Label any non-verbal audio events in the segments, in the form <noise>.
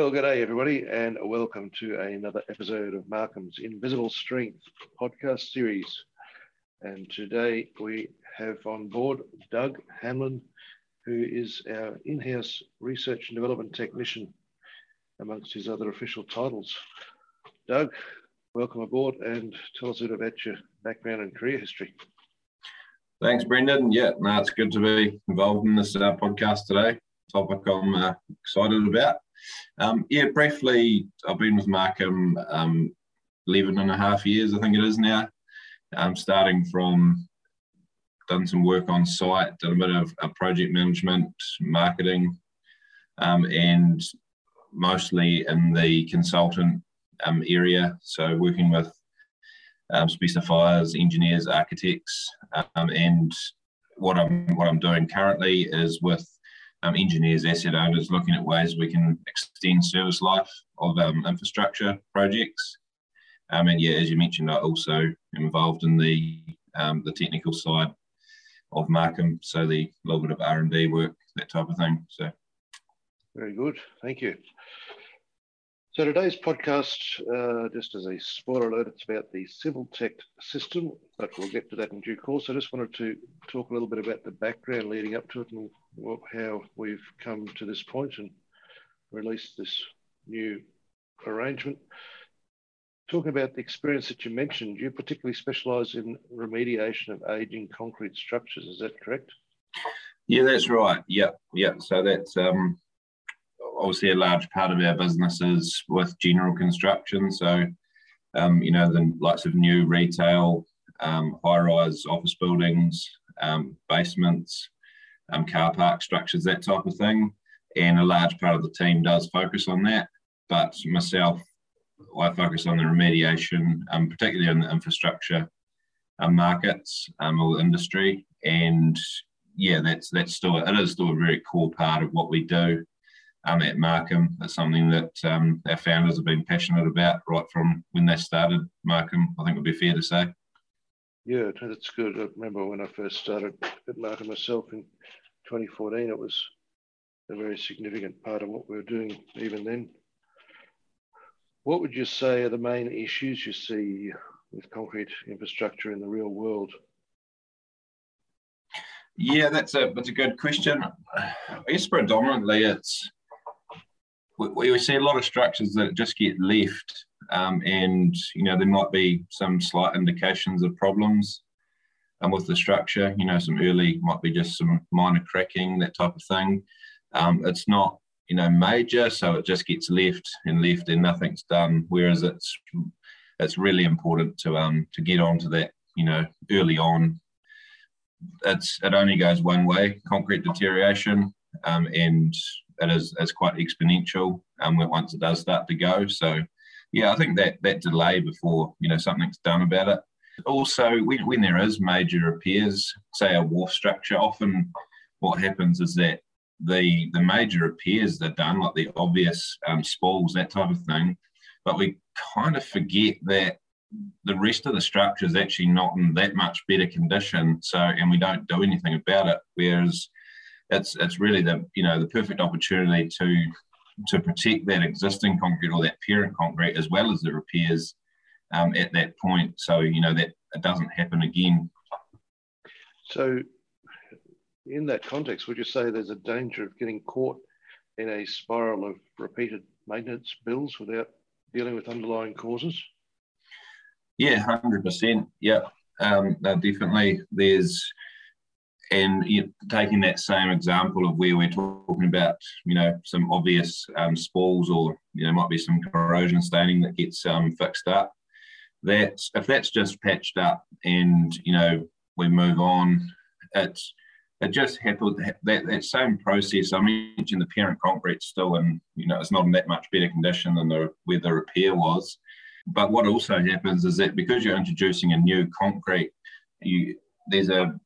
Well, good day, everybody, and welcome to another episode of Markham's Invisible Strength podcast series. And today we have on board Doug Hamlin, who is our in house research and development technician, amongst his other official titles. Doug, welcome aboard and tell us a bit about your background and career history. Thanks, Brendan. Yeah, no, it's good to be involved in this uh, podcast today. Topic I'm uh, excited about. Um, yeah, briefly, I've been with Markham um, 11 and a half years, I think it is now. Um, starting from done some work on site, done a bit of uh, project management, marketing, um, and mostly in the consultant um, area. So working with um, specifiers, engineers, architects, um, and what I'm what I'm doing currently is with um, engineers, asset owners, looking at ways we can extend service life of um, infrastructure projects. Um, and yeah, as you mentioned, I'm also involved in the um, the technical side of Markham, so the little bit of R and D work, that type of thing. So, very good, thank you. So today's podcast, uh, just as a spoiler alert, it's about the Civiltech system, but we'll get to that in due course. I just wanted to talk a little bit about the background leading up to it and what, how we've come to this point and released this new arrangement. Talking about the experience that you mentioned, you particularly specialise in remediation of aging concrete structures. Is that correct? Yeah, that's right. Yeah, yeah. So that's um, obviously a large part of our business is with general construction. So, um, you know, the likes of new retail, um, high-rise office buildings, um, basements, um, car park structures, that type of thing. And a large part of the team does focus on that. But myself, I focus on the remediation, um, particularly in the infrastructure um, markets or the industry. And yeah, that's that's still it is still a very core part of what we do um, at Markham. It's something that um, our founders have been passionate about right from when they started Markham. I think would be fair to say. Yeah, that's good. I remember when I first started at Markham myself in 2014, it was a very significant part of what we were doing even then. What would you say are the main issues you see with concrete infrastructure in the real world? Yeah, that's a that's a good question. I guess predominantly it's we, we see a lot of structures that just get left, um, and you know there might be some slight indications of problems with the structure. You know, some early might be just some minor cracking, that type of thing. Um, it's not you know major, so it just gets left and left, and nothing's done. Whereas it's it's really important to um to get onto that you know early on. It's it only goes one way, concrete deterioration, um, and it is it's quite exponential um, once it does start to go. So, yeah, I think that that delay before you know something's done about it. Also, when, when there is major repairs, say a wharf structure, often what happens is that the the major repairs are done, like the obvious um, spalls, that type of thing, but we kind of forget that the rest of the structure is actually not in that much better condition. So, and we don't do anything about it. Whereas it's it's really the you know the perfect opportunity to to protect that existing concrete or that parent concrete as well as the repairs um, at that point. So you know that it doesn't happen again. So, in that context, would you say there's a danger of getting caught in a spiral of repeated maintenance bills without dealing with underlying causes? Yeah, hundred percent. Yeah, um, no, definitely. There's and you know, taking that same example of where we're talking about, you know, some obvious um, spalls or you know might be some corrosion staining that gets um, fixed up. That if that's just patched up and you know we move on, it's it just happened that that same process. I mentioned the parent concrete still in you know it's not in that much better condition than the where the repair was. But what also happens is that because you're introducing a new concrete, you there's a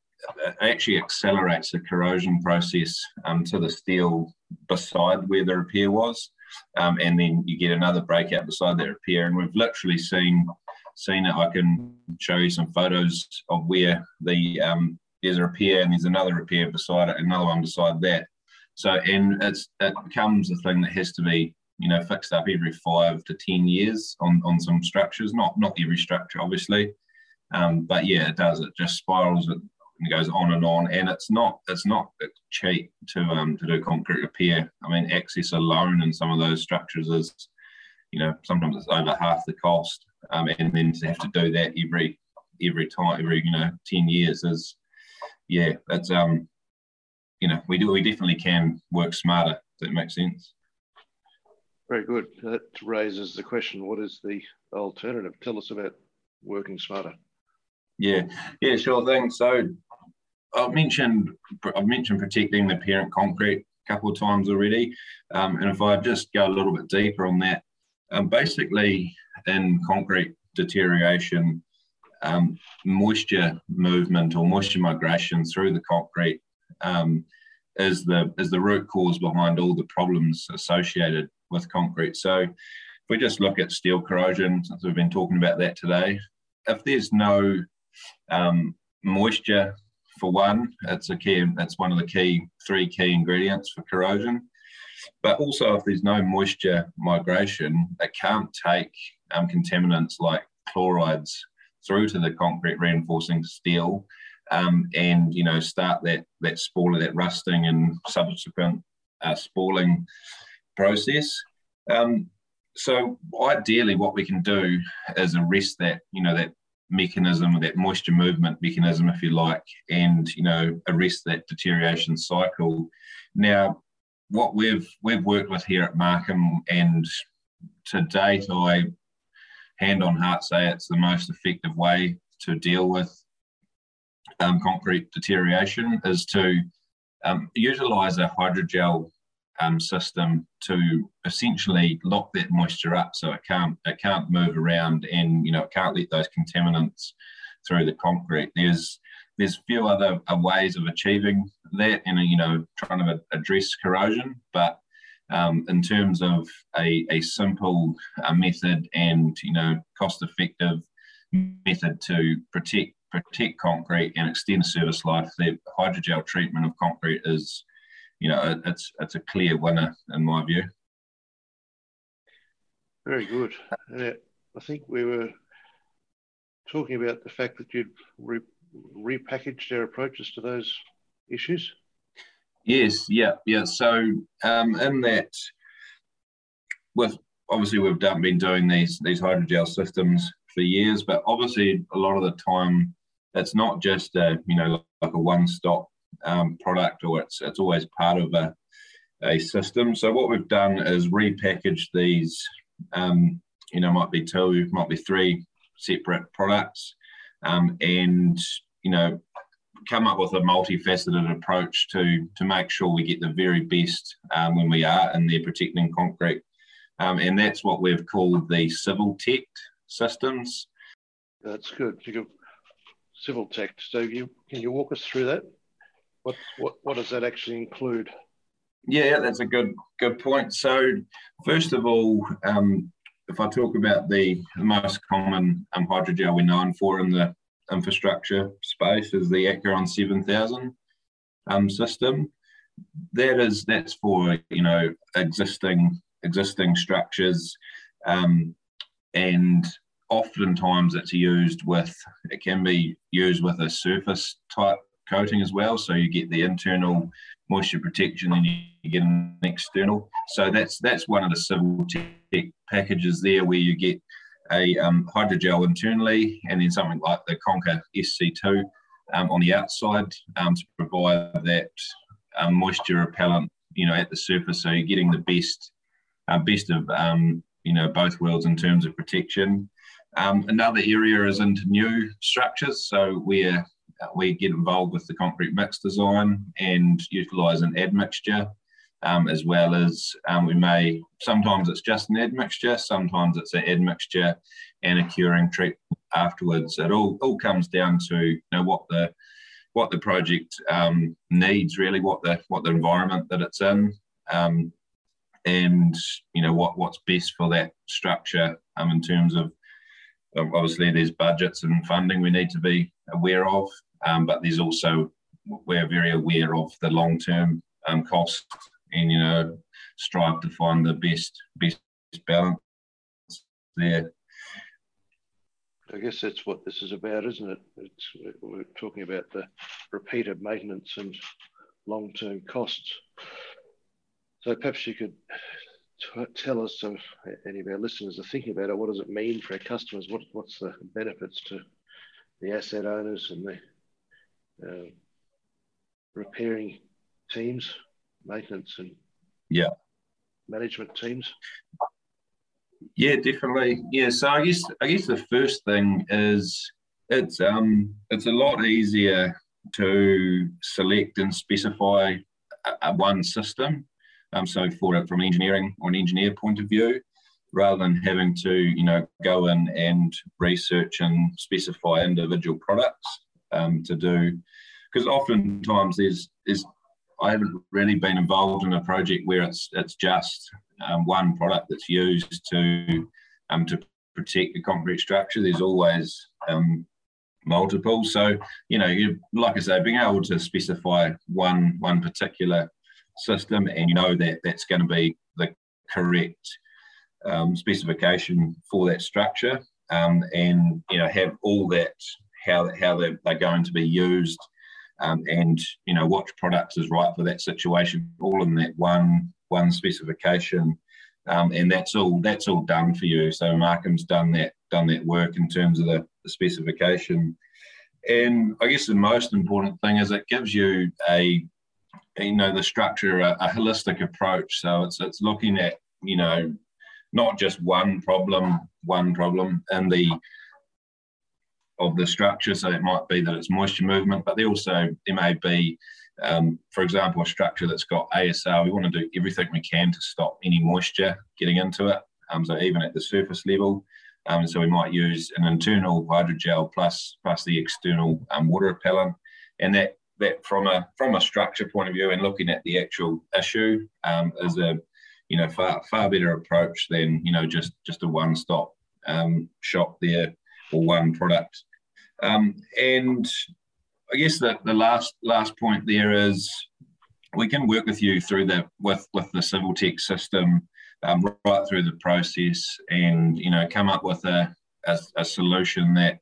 actually accelerates the corrosion process um, to the steel beside where the repair was. Um, and then you get another breakout beside that repair. And we've literally seen seen it. I can show you some photos of where the um, there's a repair and there's another repair beside it, another one beside that. So and it's it becomes a thing that has to be you know, fixed up every five to ten years on on some structures. Not not every structure, obviously, um, but yeah, it does. It just spirals it and goes on and on. And it's not it's not cheap to um to do concrete repair. I mean, access alone in some of those structures is, you know, sometimes it's over half the cost. Um, and then to have to do that every every time, every you know, ten years is, yeah, it's um, you know, we do we definitely can work smarter. Does that make sense? Very good. That raises the question: What is the alternative? Tell us about working smarter. Yeah, yeah, sure thing. So I've mentioned I've mentioned protecting the parent concrete a couple of times already, um, and if I just go a little bit deeper on that, um, basically in concrete deterioration, um, moisture movement or moisture migration through the concrete um, is the is the root cause behind all the problems associated with concrete. So if we just look at steel corrosion, since we've been talking about that today, if there's no um, moisture, for one, it's a key. It's one of the key three key ingredients for corrosion. But also, if there's no moisture migration, it can't take um, contaminants like chlorides through to the concrete reinforcing steel, um, and you know start that that spoiler, that rusting and subsequent uh, spalling process. Um, so ideally, what we can do is arrest that you know that mechanism, that moisture movement mechanism, if you like, and you know arrest that deterioration cycle. Now, what we've we've worked with here at Markham, and to date, I hand on heart say it's the most effective way to deal with um, concrete deterioration is to um, utilize a hydrogel um, system to essentially lock that moisture up so it can't it can't move around and you know it can't let those contaminants through the concrete. There's there's a few other uh, ways of achieving that and you know trying to address corrosion, but um, in terms of a, a simple uh, method and you know cost effective method to protect protect concrete and extend service life, the hydrogel treatment of concrete is you know, it's it's a clear winner in my view. Very good. Uh, I think we were talking about the fact that you'd re- repackaged their approaches to those issues. Yes, yeah, yeah. So um, in that, with obviously we've done, been doing these these hydrogel systems for years, but obviously a lot of the time it's not just a you know like a one stop um, product or it's, it's always part of a, a system. So what we've done is repackaged these, um, you know, might be two, might be three separate products um, and, you know, come up with a multifaceted approach to, to make sure we get the very best um, when we are in there protecting concrete. Um, and that's what we've called the Civiltech systems. That's good. Civiltech. So you can you walk us through that? What, what, what does that actually include? Yeah, that's a good good point. So, first of all, um, if I talk about the, the most common um, hydrogel we're known for in the infrastructure space is the Aquron 7000 um, system. That is that's for you know existing existing structures, um, and oftentimes it's used with it can be used with a surface type coating as well. So you get the internal moisture protection and you get an external. So that's that's one of the civil tech packages there where you get a um, hydrogel internally and then something like the Conquer SC2 um, on the outside um, to provide that um, moisture repellent, you know, at the surface. So you're getting the best, uh, best of, um, you know, both worlds in terms of protection. Um, another area is into new structures. So we're uh, we get involved with the concrete mix design and utilise an admixture, um, as well as um, we may, sometimes it's just an admixture, sometimes it's an admixture and a curing treatment afterwards. It all, all comes down to you know, what the what the project um, needs, really, what the what the environment that it's in, um, and you know what what's best for that structure um, in terms of obviously there's budgets and funding we need to be aware of um, but there's also we're very aware of the long term um, cost and you know strive to find the best best balance there. I guess that's what this is about, isn't it? It's, we're talking about the repeated maintenance and long-term costs. So perhaps you could tell us, if any of our listeners are thinking about it, what does it mean for our customers? What, what's the benefits to the asset owners and the uh, repairing teams, maintenance and yeah, management teams? Yeah, definitely. Yeah, so I guess I guess the first thing is it's um it's a lot easier to select and specify a, a one system. Um, so for it from an engineering or an engineer point of view, rather than having to you know go in and research and specify individual products um, to do, because oftentimes there's there's I haven't really been involved in a project where it's it's just um, one product that's used to um, to protect the concrete structure. There's always um, multiple. So you know, you like I say, being able to specify one one particular system and you know that that's going to be the correct um, specification for that structure, um, and you know have all that how how they're, they're going to be used. Um, and you know what products is right for that situation, all in that one one specification, um, and that's all that's all done for you. So Markham's done that done that work in terms of the, the specification, and I guess the most important thing is it gives you a you know the structure a, a holistic approach. So it's it's looking at you know not just one problem one problem and the of the structure. So it might be that it's moisture movement, but they also there may be um, for example, a structure that's got ASR. we want to do everything we can to stop any moisture getting into it. Um, so even at the surface level, um, so we might use an internal hydrogel plus plus the external um, water repellent, and that that from a from a structure point of view and looking at the actual issue um, is a you know far far better approach than you know just just a one stop um, shop there or one product. Um, and I guess the, the last last point there is we can work with you through the with with the Civiltech system um, right through the process and you know come up with a, a, a solution that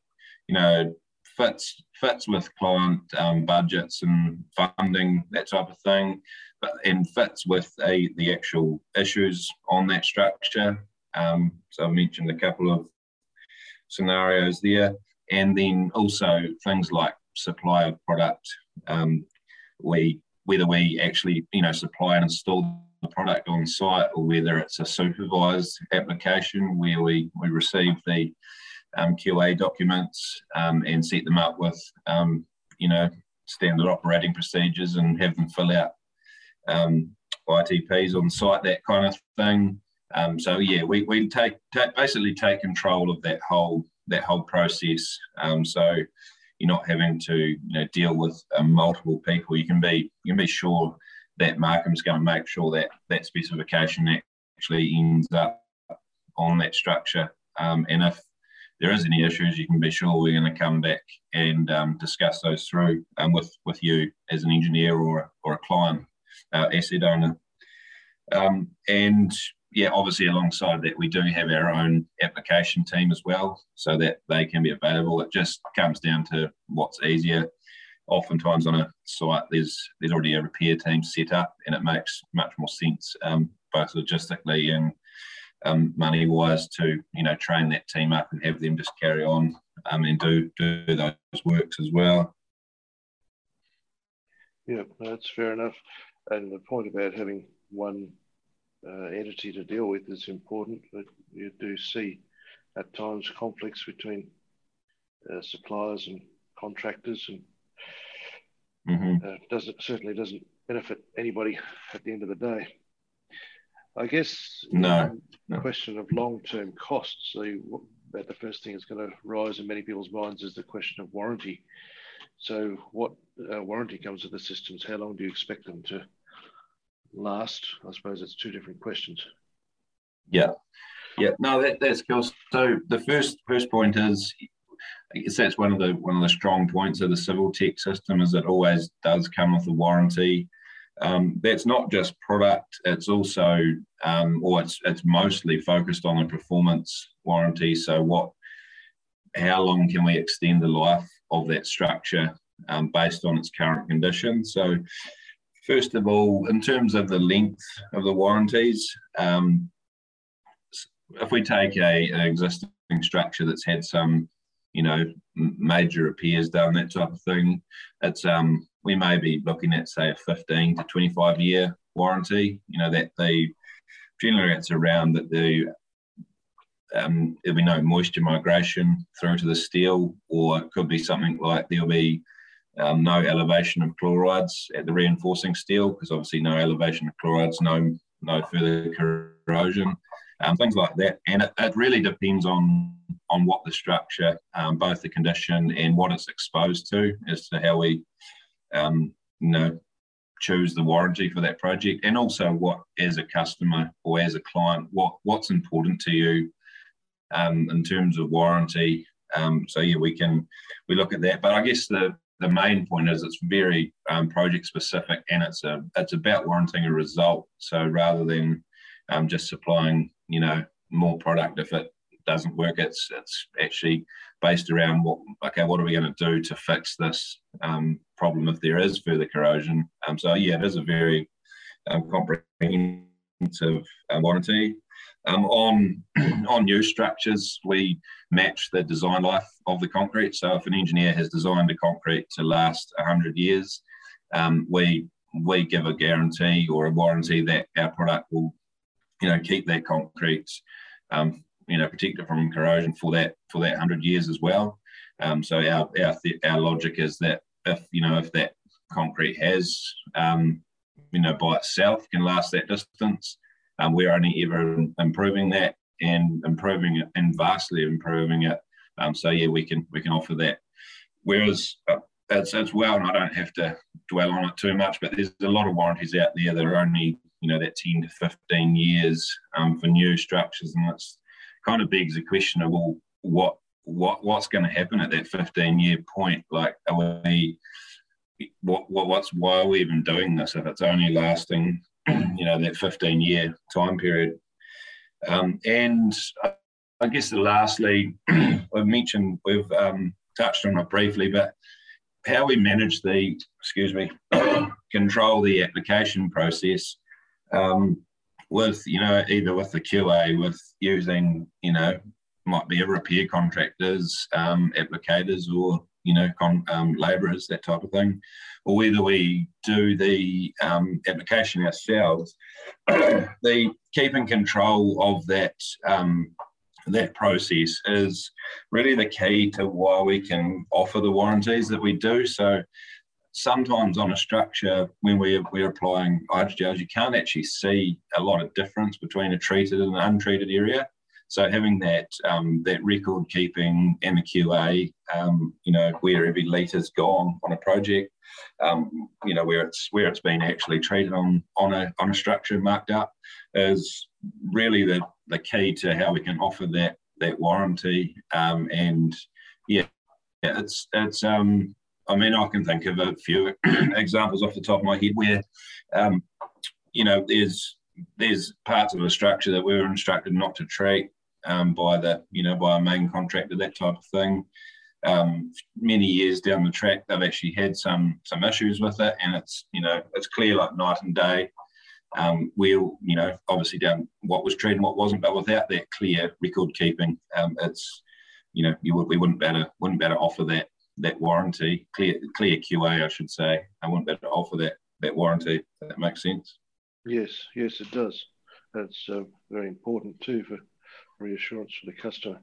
you know fits fits with client um, budgets and funding that type of thing but and fits with a, the actual issues on that structure um, so I mentioned a couple of scenarios there and then also things like supply of product. Um, we whether we actually you know supply and install the product on site or whether it's a supervised application where we, we receive the um, QA documents um, and set them up with um, you know standard operating procedures and have them fill out um, ITPs on site, that kind of thing. Um, so yeah, we, we take, take basically take control of that whole that whole process. Um, so you're not having to you know deal with um, multiple people. You can be you can be sure that Markham's going to make sure that that specification actually ends up on that structure. Um, and if there is any issues, you can be sure we're going to come back and um, discuss those through um, with with you as an engineer or or a client uh, asset owner. And yeah, obviously alongside that, we do have our own application team as well, so that they can be available. It just comes down to what's easier. Oftentimes on a site, there's there's already a repair team set up, and it makes much more sense, um, both logistically and um, money wise, to you know train that team up and have them just carry on um, and do do those works as well. Yeah, that's fair enough. And the point about having one uh, entity to deal with is important. But you do see at times conflicts between uh, suppliers and contractors, and mm-hmm. uh, doesn't certainly doesn't benefit anybody at the end of the day. I guess no, no. question of long-term costs. So about the first thing that's going to rise in many people's minds is the question of warranty. So what uh, warranty comes with the systems? How long do you expect them to last? I suppose it's two different questions. Yeah, yeah. No, that, that's cool. So the first first point is, I guess that's one of the one of the strong points of the Civiltech system is it always does come with a warranty. Um, that's not just product; it's also, um, or it's it's mostly focused on the performance warranty. So, what, how long can we extend the life of that structure um, based on its current condition? So, first of all, in terms of the length of the warranties, um, if we take a, an existing structure that's had some, you know, major repairs done, that type of thing, it's um, we may be looking at say a 15 to 25 year warranty. You know that they generally it's around that the um, there'll be no moisture migration through to the steel, or it could be something like there'll be um, no elevation of chlorides at the reinforcing steel, because obviously no elevation of chlorides, no no further corrosion um, things like that. And it, it, really depends on on what the structure, um, both the condition and what it's exposed to, as to how we, um, you know, choose the warranty for that project, and also what, as a customer or as a client, what what's important to you um, in terms of warranty. Um, so yeah, we can we look at that. But I guess the the main point is it's very um, project specific and it's a it's about warranting a result. So rather than um, just supplying you know more product if it doesn't work. It's it's actually based around what okay, what are we going to do to fix this um, problem if there is further corrosion? Um, so yeah, it is a very um, comprehensive uh, warranty. Um, on <clears throat> on new structures, we match the design life of the concrete. So if an engineer has designed a concrete to last 100 years, um, we we give a guarantee or a warranty that our product will you know, keep that concrete, um, you know, protected from corrosion for that for that hundred years as well. Um, so our our our logic is that if you know if that concrete has um, you know by itself can last that distance, um, we're only ever improving that and improving it and vastly improving it. Um, so yeah, we can we can offer that. Whereas uh, it's, it's well, and I don't have to dwell on it too much, but there's a lot of warranties out there that are only you know that 10 to 15 years um, for new structures and that's kind of begs the question of well what what what's going to happen at that 15 year point like are we what, what what's why are we even doing this if it's only lasting you know that 15 year time period. Um, and I guess the lastly <clears throat> I've mentioned we've um, touched on it briefly but how we manage the excuse me <coughs> control the application process um, with you know either with the QA with using you know might be a repair contractors, um, applicators, or you know con, um, labourers that type of thing, or whether we do the um, application ourselves. <coughs> the keeping control of that um, that process is really the key to why we can offer the warranties that we do. So sometimes on a structure when we're, we're applying hydrogels, you can't actually see a lot of difference between a treated and an untreated area. So having that um, that record keeping and the QA, um, you know, where every litre's gone on a project, um, you know, where it's where it's been actually treated on on a on a structure marked up, is really the the key to how we can offer that that warranty. Um, and yeah, it's it's um I mean, I can think of a few <clears throat> examples off the top of my head where, um, you know, there's there's parts of a structure that we were instructed not to treat um, by the, you know, by a main contractor, that type of thing. Um, many years down the track, they've actually had some some issues with it, and it's you know it's clear like night and day. Um, we'll you know obviously down what was treated and what wasn't, but without that clear record keeping, um, it's you know you would, we wouldn't better wouldn't better offer that that warranty, clear clear QA, I should say. I wouldn't better offer that that warranty. that makes sense. Yes, yes, it does. That's uh, very important too for reassurance for the customer.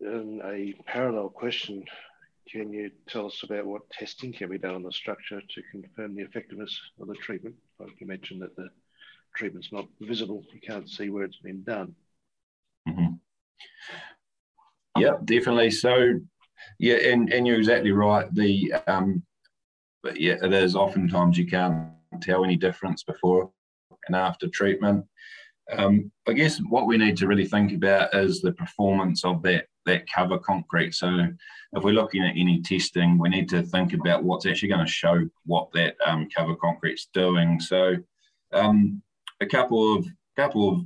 And a parallel question: Can you tell us about what testing can be done on the structure to confirm the effectiveness of the treatment? Like you mentioned that the treatment's not visible; you can't see where it's been done. Mm-hmm. Yeah, definitely. So, yeah, and, and you're exactly right. The um, but yeah, it is. Oftentimes, you can't tell any difference before and after treatment. Um, I guess what we need to really think about is the performance of that that cover concrete. So if we're looking at any testing, we need to think about what's actually going to show what that um, cover concrete's doing. So um, a couple of couple of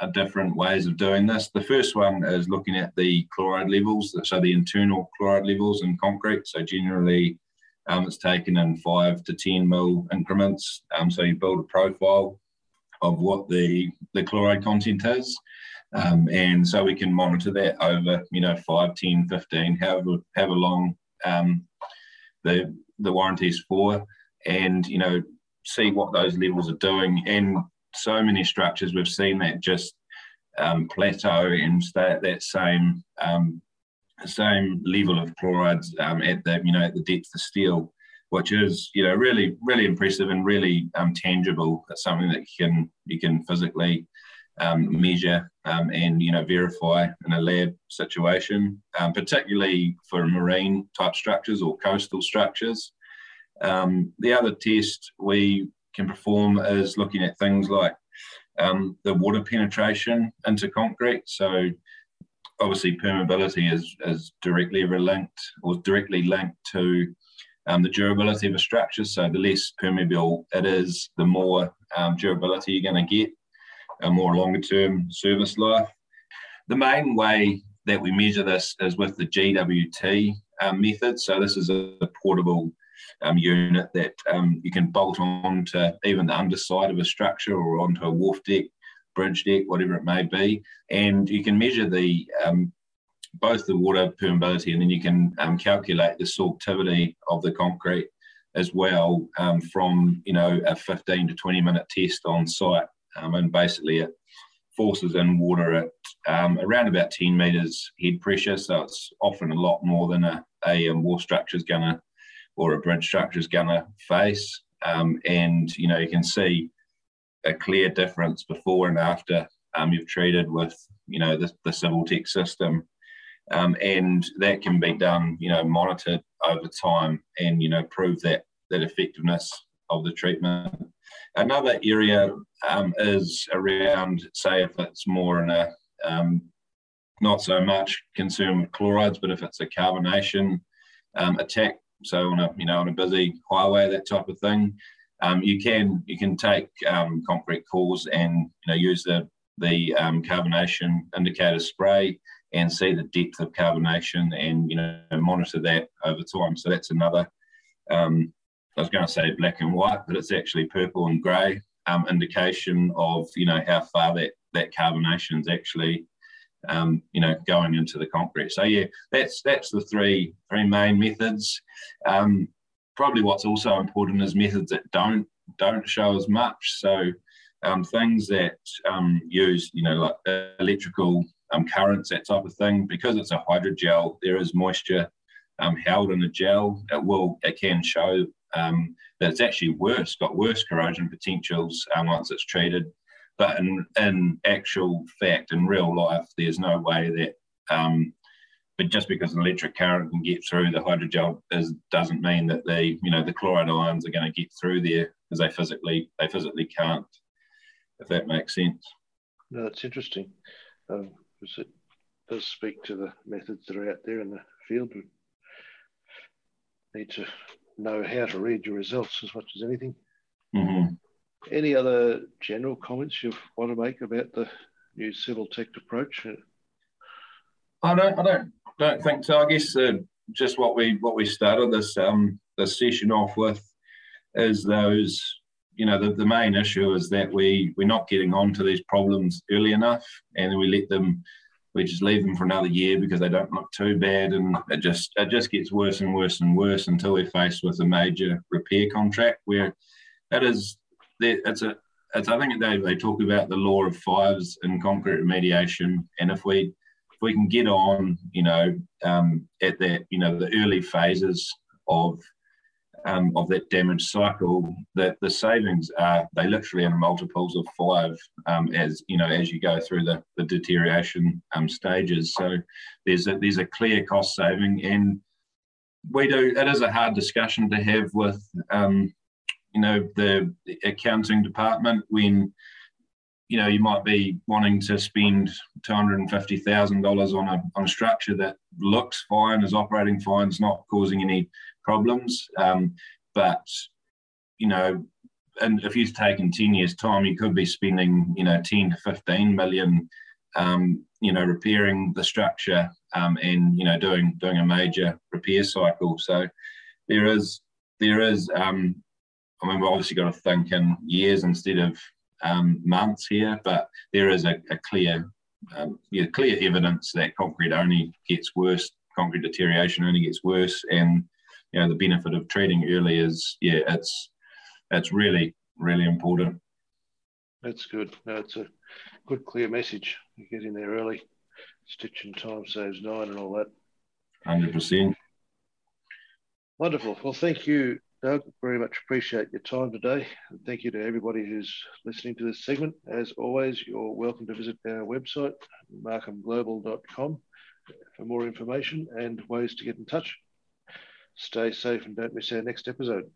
uh, different ways of doing this. The first one is looking at the chloride levels, so the internal chloride levels in concrete. So generally, um, it's taken in five to 10 mil increments. Um, so you build a profile of what the, the chloride content is. Um, and so we can monitor that over, you know, 5, 10, 15, however, however long um, the, the warranty is for, and, you know, see what those levels are doing. And so many structures, we've seen that just um, plateau and stay at that same um, same level of chlorides um, at the you know at the depth of steel, which is you know really really impressive and really um, tangible. It's something that you can you can physically um, measure um, and you know verify in a lab situation, um, particularly for marine type structures or coastal structures. Um, the other test we can perform is looking at things like um, the water penetration into concrete. So obviously permeability is, is directly linked or directly linked to um, the durability of a structure. So the less permeable it is, the more um, durability you're going to get, a more longer term service life. The main way that we measure this is with the GWT um, method. So this is a portable um, unit that um, you can bolt on to even the underside of a structure or onto a wharf deck, bridge deck, whatever it may be. And you can measure the um, both the water permeability and then you can um, calculate the sorptivity of the concrete as well um, from you know a 15 to 20 minute test on site. Um, and basically it forces in water at around about 10 meters head pressure. So it's often a lot more than a, a wharf structure is to or a bridge structure is to face. Um, and you know you can see a clear difference before and after um, you've treated with you know the, the Civiltech system, um, and that can be done you know monitored over time and you know prove that that effectiveness of the treatment. Another area um, is around say if it's more in a um, not so much concern with chlorides, but if it's a carbonation um, attack so on a you know on a busy highway, that type of thing. Um, you can you can take um, concrete cores and you know use the the carbonation indicator spray and see the depth of carbonation and you know monitor that over time. So that's another. Um, I was going to say black and white, but it's actually purple and grey um, indication of you know how far that that carbonation is actually um, you know, going into the concrete. So yeah, that's that's the three three main methods. Um, probably what's also important is methods that don't don't show as much. So um, things that um, use, you know, like electrical um, currents, that type of thing. Because it's a hydrogel, there is moisture um, held in the gel. It will, it can show um, that it's actually worse, got worse corrosion potentials um, once it's treated but in, in actual fact, in real life, there's no way that, um, but just because an electric current can get through the hydrogel is, doesn't mean that they, you know, the chloride ions are going to get through there because they physically, they physically can't, if that makes sense. No, that's interesting. Um, it does speak to the methods that are out there in the field. We need to know how to read your results as much as anything. Mm-hmm. Any other general comments you want to make about the new Civiltech approach? I don't, I don't, don't think so. I guess uh, just what we what we started this um this session off with is those you know the, the main issue is that we we're not getting on to these problems early enough and we let them we just leave them for another year because they don't look too bad and it just it just gets worse and worse and worse until we're faced with a major repair contract where it is it's a it's, I think they, they talk about the law of fives in concrete remediation, and if we if we can get on, you know, um, at that you know the early phases of um, of that damage cycle, that the savings are they literally in multiples of five um, as you know as you go through the, the deterioration um, stages. So there's a there's a clear cost saving, and we do it is a hard discussion to have with um, you know the accounting department when you know, you might be wanting to spend two hundred and fifty thousand dollars on a on a structure that looks fine, is operating fine, is not causing any problems. Um, but you know, and if you've taken ten years' time, you could be spending you know ten to fifteen million, um, you know, repairing the structure um, and you know doing doing a major repair cycle. So there is there is. Um, I mean, we've obviously got to think in years instead of um, months here, but there is a, a clear, um, yeah, clear evidence that concrete only gets worse. Concrete deterioration only gets worse, and you know the benefit of treating early is yeah, it's it's really really important. That's good. No, it's a good clear message. You get in there early. Stitching time saves nine and all that. Hundred percent. Wonderful. Well, thank you, Doug, very much appreciate your time today. And thank you to everybody who's listening to this segment. As always, you're welcome to visit our website, markhamglobal.com, for more information and ways to get in touch. Stay safe and don't miss our next episode.